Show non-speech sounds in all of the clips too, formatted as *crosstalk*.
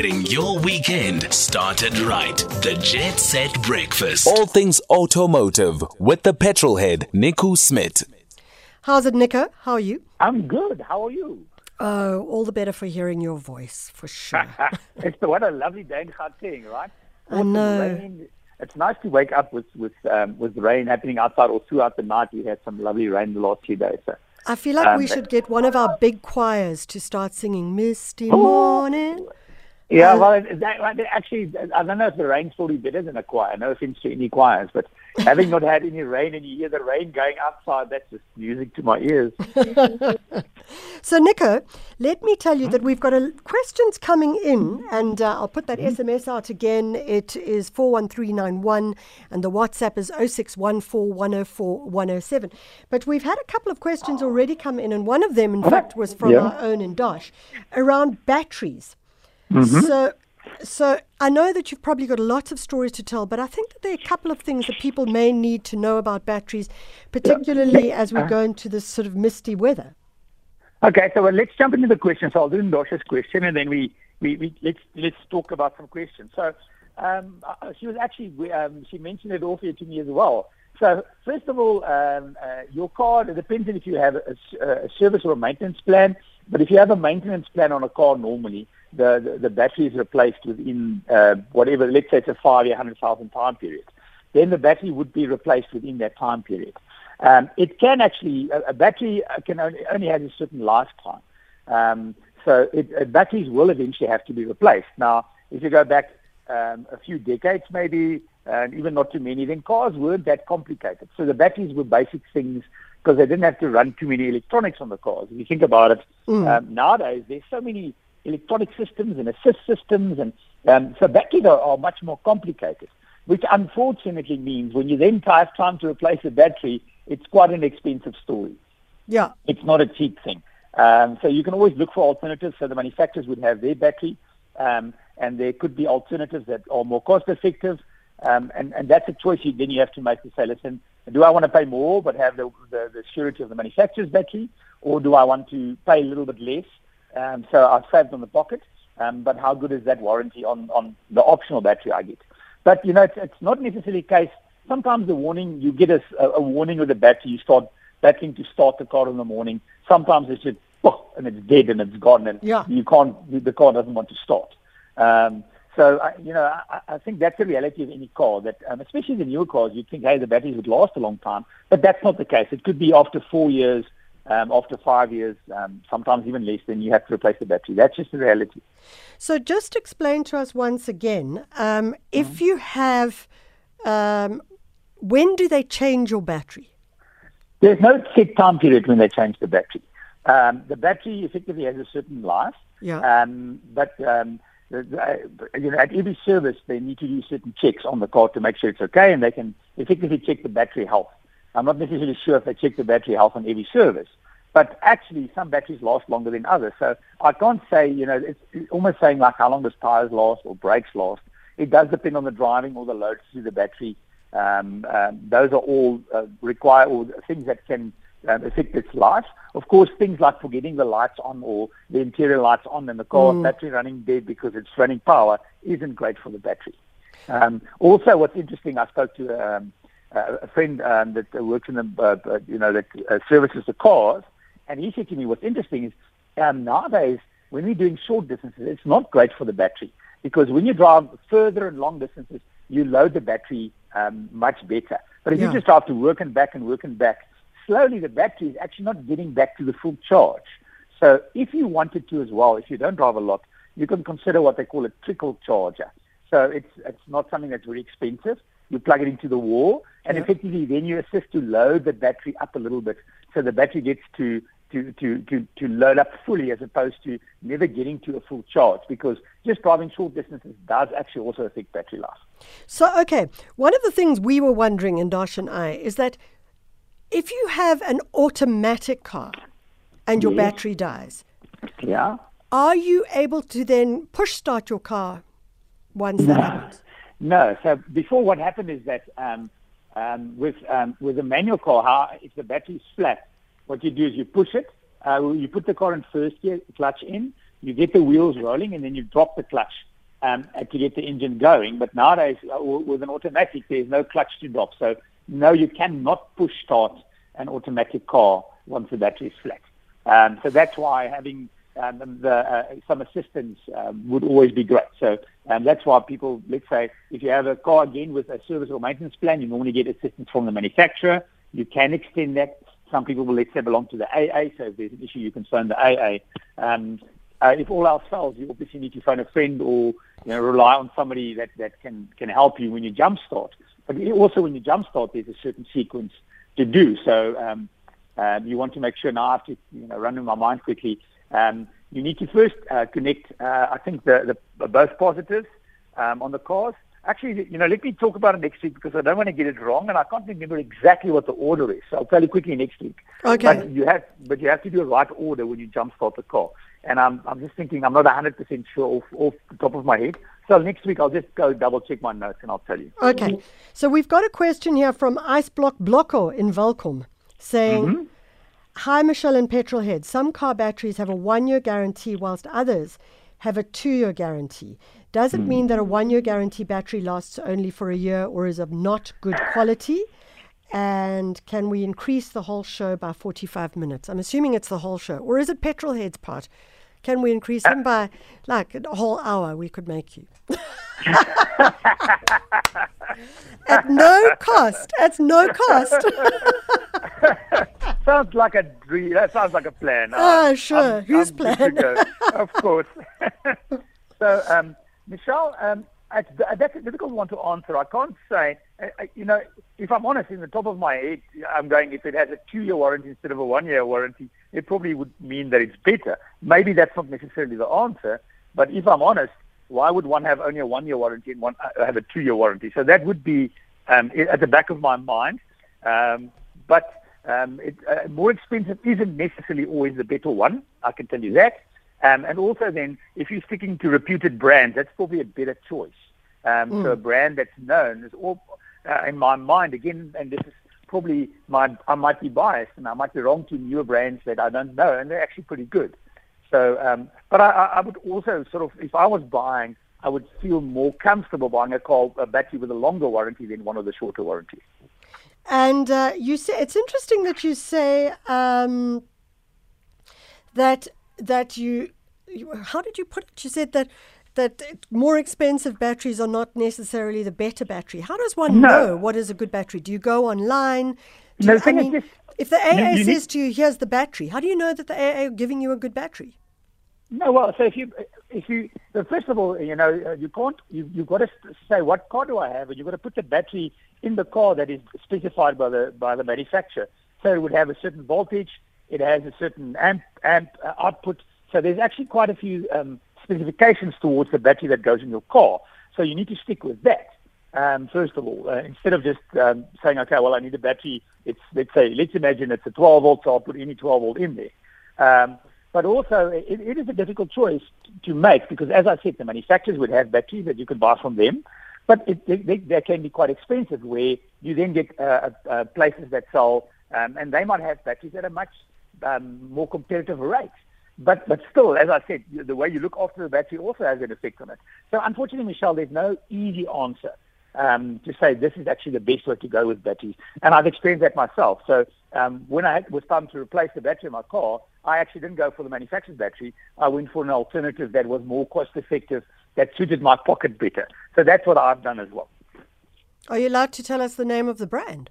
Getting your weekend started right. The Jet Set Breakfast. All things automotive with the petrol head, Nico Smit. How's it, Nico? How are you? I'm good. How are you? Oh, all the better for hearing your voice, for sure. *laughs* it's what a lovely day in Gauteng, right? I Autumn know. It's nice to wake up with with um, with rain happening outside, or throughout the night. We had some lovely rain the last few days. So. I feel like we Um, should get one of our big choirs to start singing Misty Morning. Yeah, well, it- that, actually, I don't know if the rain's probably better than a choir. No offense to any choirs, but *laughs* having not had any rain and you hear the rain going outside, that's just music to my ears. *laughs* So, Nico, let me tell you that we've got a, questions coming in, and uh, I'll put that SMS out again. It is 41391, and the WhatsApp is 0614104107. But we've had a couple of questions already come in, and one of them, in fact, was from Yeah. our own Indosh around batteries. So, so I know that you've probably got lots of stories to tell, but I think that there are a couple of things that people may need to know about batteries, particularly as we go into this sort of misty weather. Okay, so well, let's jump into the questions. I'll do Ndosha's question, and then we, we, we let's let's talk about some questions. So, um, uh, she was actually um, she mentioned it also to me as well. So, first of all, um, uh, your car it depends on if you have a service or a maintenance plan. But if you have a maintenance plan on a car, normally the the, the battery is replaced within uh, whatever. Let's say it's a five-year, hundred thousand time period. Then the battery would be replaced within that time period. Um, it can actually, a, a battery uh, can only, only has a certain lifetime. Um, so it, uh, batteries will eventually have to be replaced. Now, if you go back um, a few decades maybe, and even not too many, then cars weren't that complicated. So the batteries were basic things because they didn't have to run too many electronics on the cars. If you think about it, um, nowadays there's so many electronic systems and assist systems, and um, so batteries are, are much more complicated. Which unfortunately means when you then have time to replace a battery, it's quite an expensive story. Yeah. It's not a cheap thing. Um, so you can always look for alternatives. So the manufacturers would have their battery, um, and there could be alternatives that are more cost effective. Um, and, and that's a choice you, then you have to make to say, listen, do I want to pay more but have the, the, the surety of the manufacturer's battery, or do I want to pay a little bit less? Um, so I've saved on the pocket, um, but how good is that warranty on, on the optional battery I get? But, you know, it's, it's not necessarily a case. Sometimes the warning, you get a, a warning with the battery, you start battling to start the car in the morning. Sometimes it's just, oh, and it's dead and it's gone and Yeah. you can't, the car doesn't want to start. Um, so, I, you know, I, I think that's the reality of any car that, um, especially the newer cars, you'd think, hey, the batteries would last a long time, but that's not the case. It could be after four years, um, after five years, um, sometimes even less, then you have to replace the battery. That's just the reality. So just explain to us once again um, if Mm-hmm. you have, um, when do they change your battery? There's no set time period when they change the battery. Um, the battery effectively has a certain life, Yeah. um, but um, the, the, you know, at every service they need to do certain checks on the car to make sure it's okay, and they can effectively check the battery health. I'm not necessarily sure if they check the battery health on every service, but actually some batteries last longer than others. So I can't say, you know, it's almost saying like how long does tires last or brakes last. It does depend on the driving or the load to the battery. Um, um, those are all uh, require or things that can um, affect its life. Of course, things like forgetting the lights on or the interior lights on and the car battery running dead because it's running power isn't great for the battery. Um, also, what's interesting, I spoke to um, uh, a friend um, that uh, works in the, uh, uh, you know, that uh, services the cars, and he said to me, what's interesting is um, nowadays when we're doing short distances, it's not great for the battery because when you drive further and long distances, you load the battery um, much better. But if Yeah. you just have to work and back and work and back, slowly the battery is actually not getting back to the full charge. So if you wanted to as well, if you don't drive a lot, you can consider what they call a trickle charger. So it's it's not something that's very expensive. You plug it into the wall, and Yeah. effectively then you assist to load the battery up a little bit, so the battery gets to to, to, to, to load up fully as opposed to never getting to a full charge because just driving short distances does actually also affect battery life. So, okay, one of the things we were wondering, in Dash and I, is that if you have an automatic car and your Yes. battery dies, Yeah. are you able to then push start your car once that happens? No. So before, what happened is that um, um, with um, with a manual car, how, if the battery is flat, what you do is you push it, uh, you put the car in first gear, clutch in, you get the wheels rolling, and then you drop the clutch. um, to get the engine going. But nowadays, uh, with an automatic, there's no clutch to drop. So, no, you cannot push start an automatic car once the battery is flat. Um, so that's why having um, the, uh, some assistance um, would always be great. So um, that's why people, let's say, if you have a car again with a service or maintenance plan, you normally get assistance from the manufacturer. You can extend that. Some people will, let's say, belong to the AA. So if there's an issue, you can phone the AA. Um, uh, if all else fails, you obviously need to phone a friend or you know, rely on somebody that, that can, can help you when you jump start. But also when you jump start, there's a certain sequence to do. So um, um, you want to make sure now I have to you know, run in my mind quickly. Um, you need to first uh, connect, uh, I think, the, the both positives um, on the cars. Actually, you know, let me talk about it next week because I don't want to get it wrong, and I can't remember exactly what the order is. So I'll tell you quickly next week. Okay. But you have, but you have to do a right order when you jump start the car. And I'm, I'm just thinking, I'm not 100% sure off, off the top of my head. So next week I'll just go double check my notes and I'll tell you. Okay. So we've got a question here from Ice Block Blocker in Welkom saying. Mm-hmm. Hi, Michelle and Petrolhead. Some car batteries have a one year guarantee, whilst others have a two year guarantee. Does it mean hmm. that a one year guarantee battery lasts only for a year or is of not good quality? And can we increase the whole show by 45 minutes? I'm assuming it's the whole show. Or is it Petrolhead's part? Can we increase uh, him by like a whole hour? We could make you. *laughs* *laughs* At no cost. At no cost. *laughs* sounds like a dream. That sounds like a plan. Ah, sure. I'm, Whose I'm plan? *laughs* of course. so, um, Michelle, um, it's, that's a difficult one to answer. I can't say. Uh, uh, you know, if I'm honest, in the top of my head, I'm going. If it has a two-year warranty instead of a one-year warranty, it probably would mean that it's better. Maybe that's not necessarily the answer. But if I'm honest, why would one have only a one-year warranty and one uh, have a two-year warranty? So that would be um, at the back of my mind. Um, but um, it, uh, more expensive isn't necessarily always the better one. I can tell you that. Um, and also, then, if you're sticking to reputed brands, that's probably a better choice. Um, So a brand that's known is all uh, in my mind again, and this is probably my I might be biased and I might be wrong to newer brands that I don't know, and they're actually pretty good. So, um, but I, I would also sort of, if I was buying, I would feel more comfortable buying a car, a battery with a longer warranty than one of the shorter warranties. And uh, you say it's interesting that you say um, that that you, you. How did you put it? You said that that more expensive batteries are not necessarily the better battery. How does one No. know what is a good battery? Do you go online? Do No, you, the thing I is mean, if the AA says to you, "Here's the battery," how do you know that the AA are giving you a good battery? No, well, so if you, if you, so first of all, you know, uh, you can't, you, you've got to say what car do I have, and you've got to put the battery in the car that is specified by the by the manufacturer. So it would have a certain voltage, it has a certain amp amp uh, output. So there's actually quite a few um, specifications towards the battery that goes in your car. So you need to stick with that. Um, first of all, uh, instead of just um, saying, okay, well, I need a battery. It's let's say, let's imagine it's a 12 volt, so I'll put any 12 volt in there. Um, but also, it, it is a difficult choice to make because, as I said, the manufacturers would have batteries that you could buy from them, but it, they, they, can be quite expensive. Where you then get uh, uh, places that sell, um, and they might have batteries at a much um, more competitive rate. But but still, as I said, the way you look after the battery also has an effect on it. So unfortunately, Michelle, there's no easy answer um, to say this is actually the best way to go with batteries. And I've experienced that myself. So um, when I had, was time to replace the battery in my car, I actually didn't go for the manufacturer's battery. I went for an alternative that was more cost effective, that suited my pocket better. So that's what I've done as well. Are you allowed to tell us the name of the brand?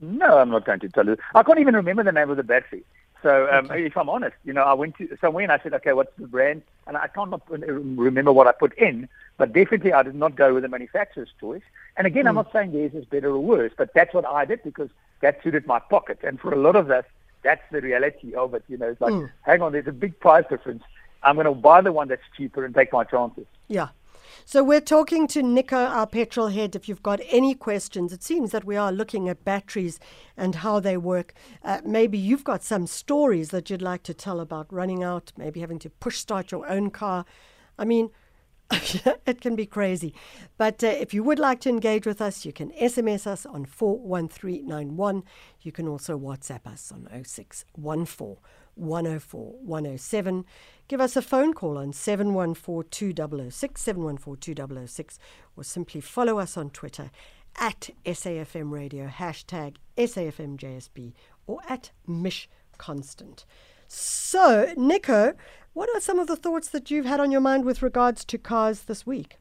No, I'm not going to tell you. I can't even remember the name of the battery. So um, if I'm honest, you know, I went to somewhere and I said, okay, what's the brand? And I can't remember what I put in, but definitely I did not go with the manufacturer's choice. And again, I'm not saying theirs is better or worse, but that's what I did because that suited my pocket. And for a lot of us, that's the reality of it. You know, it's like, hang on, there's a big price difference. I'm going to buy the one that's cheaper and take my chances. Yeah. So we're talking to Nico, our petrol head. If you've got any questions, it seems that we are looking at batteries and how they work. Uh, maybe you've got some stories that you'd like to tell about running out, maybe having to push start your own car. I mean, *laughs* it can be crazy. But uh, if you would like to engage with us, you can SMS us on 41391. You can also WhatsApp us on 0614 104 107. Give us a phone call on 714 2006, 714 2006, or simply follow us on Twitter at SAFM Radio, hashtag SAFMJSB, or at Mish Constant. So, Nico, what are some of the thoughts that you've had on your mind with regards to cars this week?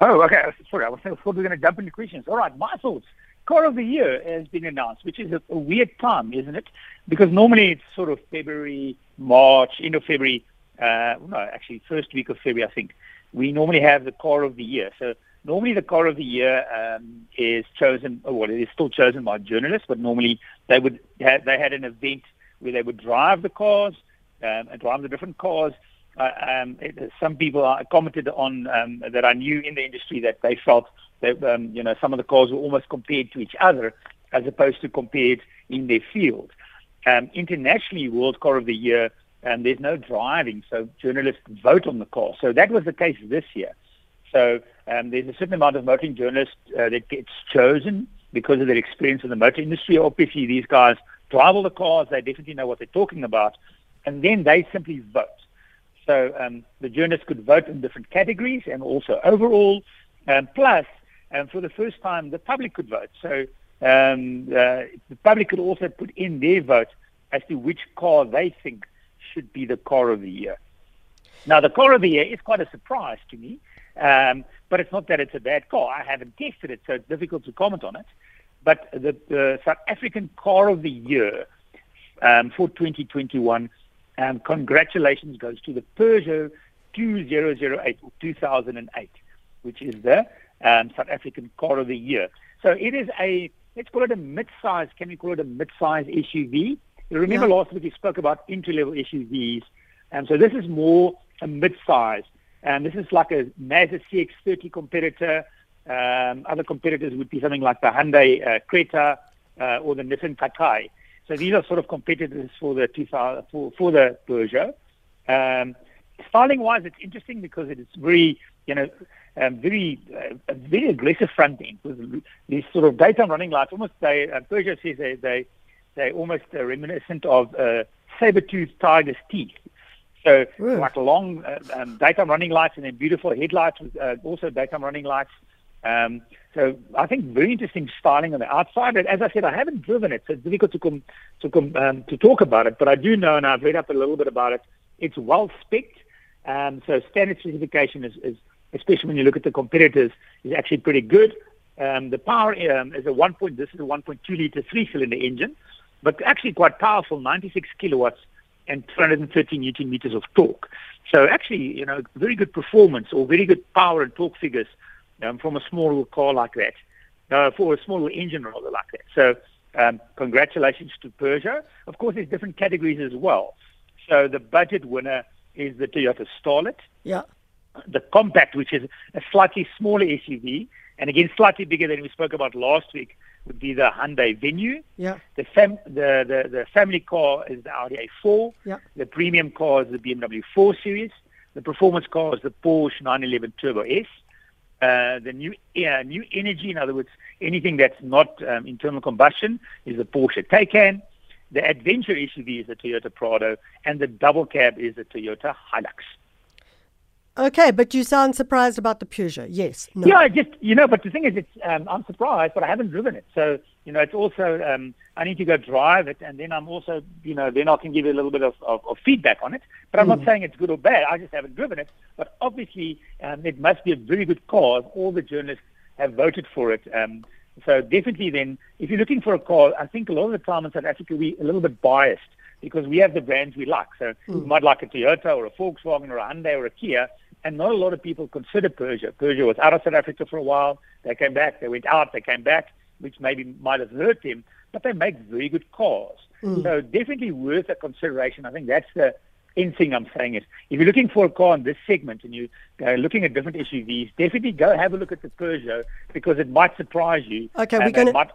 Oh, okay. Sorry, I was thought we were going to jump into questions. All right, my thoughts. Car of the Year has been announced, which is a, a weird time, isn't it? Because normally it's sort of February, March, end of February, uh, no, actually first week of February, I think. We normally have the Car of the Year. So normally the Car of the Year um, is chosen, well, it is still chosen by journalists, but normally they would have, they had an event where they would drive the cars um, and drive the different cars. Uh, um, it, some people commented on um, that I knew in the industry that they felt that um, you know some of the cars were almost compared to each other as opposed to compared in their field. Um, internationally, World Car of the Year, um, there's no driving, so journalists vote on the car. So that was the case this year. So um, there's a certain amount of motoring journalists uh, that gets chosen because of their experience in the motor industry. Obviously, these guys drive all the cars; they definitely know what they're talking about, and then they simply vote. So um, the journalists could vote in different categories and also overall. Um, plus, um, for the first time, the public could vote. So um, uh, the public could also put in their vote as to which car they think should be the car of the year. Now, the car of the year is quite a surprise to me, um, but it's not that it's a bad car. I haven't tested it, so it's difficult to comment on it. But the, the South African car of the year um, for 2021, um, congratulations goes to the Peugeot 2008 or 2008, which is the um, South African car of the year. So it is a, let's call it a mid-size, can we call it a mid-size SUV? You remember yeah. last week we spoke about entry-level SUVs. And so this is more a mid-size. And this is like a Mazda CX-30 competitor. Um, other competitors would be something like the Hyundai uh, Creta uh, or the Nissan Qashqai. So these are sort of competitors for the 2000, for, for the Peugeot. Um, styling wise, it's interesting because it's very, you know, um, very, uh, very aggressive front end with these sort of daytime running lights. Almost they, uh, Peugeot says they, they, they almost uh, reminiscent of uh, saber-toothed tiger's teeth. So Ooh. like long uh, um, daytime running lights and then beautiful headlights, with, uh, also daytime running lights. Um, so I think very interesting styling on the outside. And as I said, I haven't driven it, so it's difficult to come to come um, to talk about it. But I do know, and I've read up a little bit about it. It's well spec'd. Um, so standard specification is, is, especially when you look at the competitors, is actually pretty good. Um, the power um, is a 1. Point, this is a 1.2 liter three-cylinder engine, but actually quite powerful, 96 kilowatts and 230 newton meters of torque. So actually, you know, very good performance or very good power and torque figures um, from a small car like that, uh, for a small engine rather like that. So um, congratulations to Peugeot. Of course, there's different categories as well. So the budget winner is the Toyota Starlet. Yeah. The Compact, which is a slightly smaller SUV, and again slightly bigger than we spoke about last week, would be the Hyundai Venue. Yeah. The fam- the, the, the family car is the Audi A4. Yeah. The premium car is the BMW 4 Series. The performance car is the Porsche 911 Turbo S. Uh, the new uh, new energy, in other words, anything that's not um, internal combustion, is the Porsche Taycan. The adventure SUV is the Toyota Prado, and the double cab is the Toyota Hilux. Okay, but you sound surprised about the Peugeot. Yes. No. Yeah, just you know, but the thing is, it's um, I'm surprised, but I haven't driven it, so you know, it's also um, I need to go drive it, and then I'm also you know, then I can give you a little bit of, of, of feedback on it. But I'm mm. not saying it's good or bad. I just haven't driven it. But obviously, um, it must be a very good car. All the journalists have voted for it. Um, so definitely, then, if you're looking for a car, I think a lot of the time in South Africa we're a little bit biased because we have the brands we like. So mm. you might like a Toyota or a Volkswagen or a Hyundai or a Kia and not a lot of people consider Peugeot. Peugeot was out of South Africa for a while. They came back. They went out. They came back, which maybe might have hurt them. But they make very good cars. Mm. So definitely worth a consideration. I think that's the end thing I'm saying is if you're looking for a car in this segment and you're uh, looking at different SUVs, definitely go have a look at the Peugeot because it might surprise you. Okay, we're going to.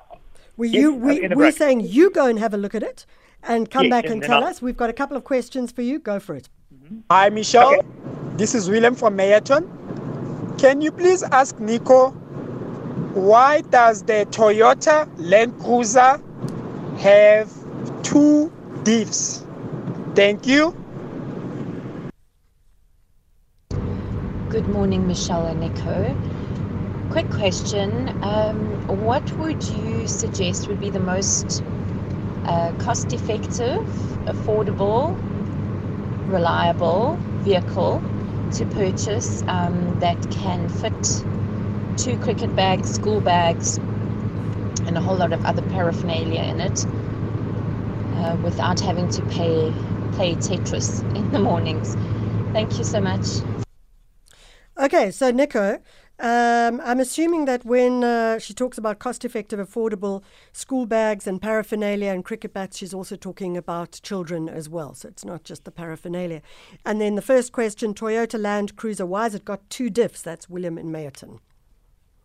We, you, we, we're saying you go and have a look at it and come yes, back and, and tell I'll, us. We've got a couple of questions for you. Go for it. Hi, Michelle. Okay. This is William from Meyerton. Can you please ask Nico why does the Toyota Land Cruiser have two diffs? Thank you. Good morning, Michelle and Nico. Quick question. Um, what would you suggest would be the most uh, cost effective, affordable, reliable vehicle to purchase um, that can fit two cricket bags, school bags, and a whole lot of other paraphernalia in it uh, without having to pay play Tetris *laughs* in the mornings? Thank you so much. Okay, so Nico, um, I'm assuming that when uh, she talks about cost effective, affordable school bags and paraphernalia and cricket bats, she's also talking about children as well. So it's not just the paraphernalia. And then the first question Toyota Land Cruiser, why has it got two diffs? That's William in Meyerton.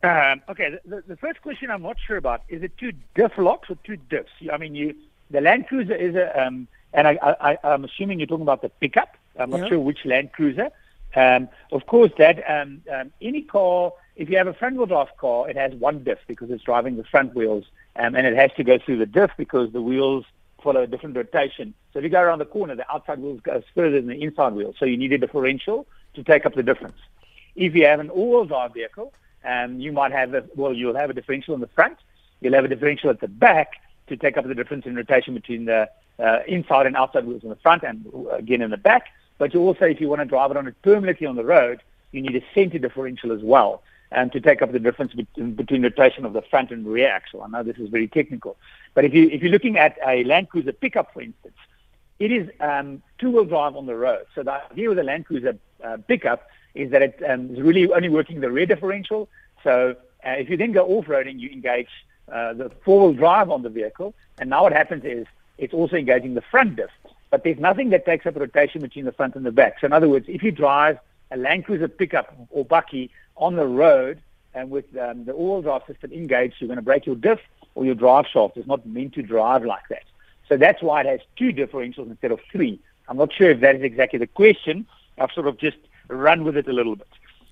Um, okay, the, the first question I'm not sure about is it two diff locks or two diffs? I mean, you the Land Cruiser is a, um, and I, I, I'm assuming you're talking about the pickup. I'm not Yeah. sure which Land Cruiser. Um, of course, that um, um, any car, if you have a front-wheel drive car, it has one diff because it's driving the front wheels, um, and it has to go through the diff because the wheels follow a different rotation. So if you go around the corner, the outside wheels goes further than the inside wheels. So you need a differential to take up the difference. If you have an all-wheel drive vehicle, um, you might have a, well, you'll have a differential in the front, you'll have a differential at the back to take up the difference in rotation between the uh, inside and outside wheels in the front and uh, again in the back. But also, if you want to drive it on it permanently on the road, you need a center differential as well um, to take up the difference between, between rotation of the front and rear axle. I know this is very technical, but if you if you're looking at a Land Cruiser pickup, for instance, it is um, two-wheel drive on the road. So the idea with a Land Cruiser uh, pickup is that it um, is really only working the rear differential. So uh, if you then go off-roading, you engage uh, the four-wheel drive on the vehicle, and now what happens is it's also engaging the front diff. But there's nothing that takes up rotation between the front and the back. So in other words, if you drive a Land Cruiser pickup or bakkie on the road and with um, the all-wheel drive system engaged, you're going to break your diff or your drive shaft. It's not meant to drive like that. So that's why it has two differentials instead of three. I'm not sure if that is exactly the question. I've sort of just run with it a little bit.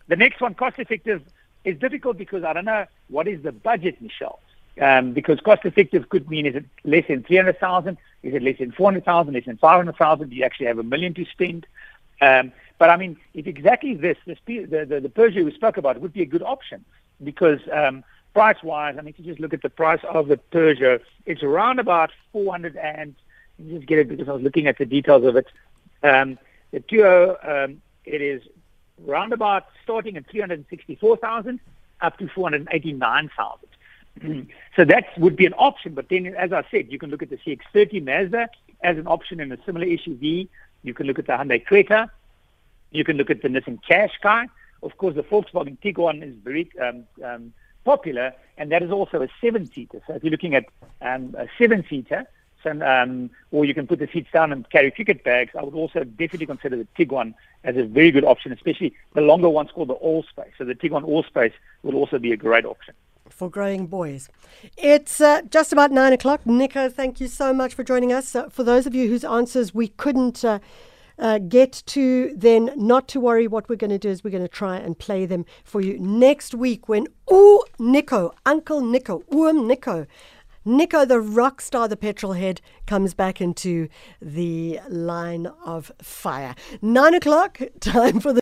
The next one, cost effective, is difficult because I don't know what is the budget, Michelle. Um, because cost effective could mean is it less than 300,000? Is it less than 400,000? Less than 500,000? Do you actually have a million to spend? Um, but I mean, if exactly this, the, the, the Peugeot we spoke about would be a good option because um, price-wise, I mean, if you just look at the price of the Peugeot. It's around about 400 and just get it because I was looking at the details of it. Um, the Duo, um, it is round about starting at 364,000 up to 489,000. *clears throat* so that would be an option. But then, as I said, you can look at the CX-30 Mazda as an option in a similar SUV. You can look at the Hyundai Creta. You can look at the Nissan Qashqai. Of course, the Volkswagen Tiguan is very um, um, popular, and that is also a seven-seater. So if you're looking at um, a seven-seater, so, um, or you can put the seats down and carry cricket bags, I would also definitely consider the Tiguan as a very good option, especially the longer ones called the Allspace. So the Tiguan Allspace would also be a great option. For growing boys. It's uh, just about nine o'clock. Nico, thank you so much for joining us. Uh, for those of you whose answers we couldn't uh, uh, get to, then not to worry. What we're going to do is we're going to try and play them for you next week when, ooh, Nico, Uncle Nico, Oom Nico, Nico the rock star, the petrol head, comes back into the line of fire. Nine o'clock, *laughs* time for the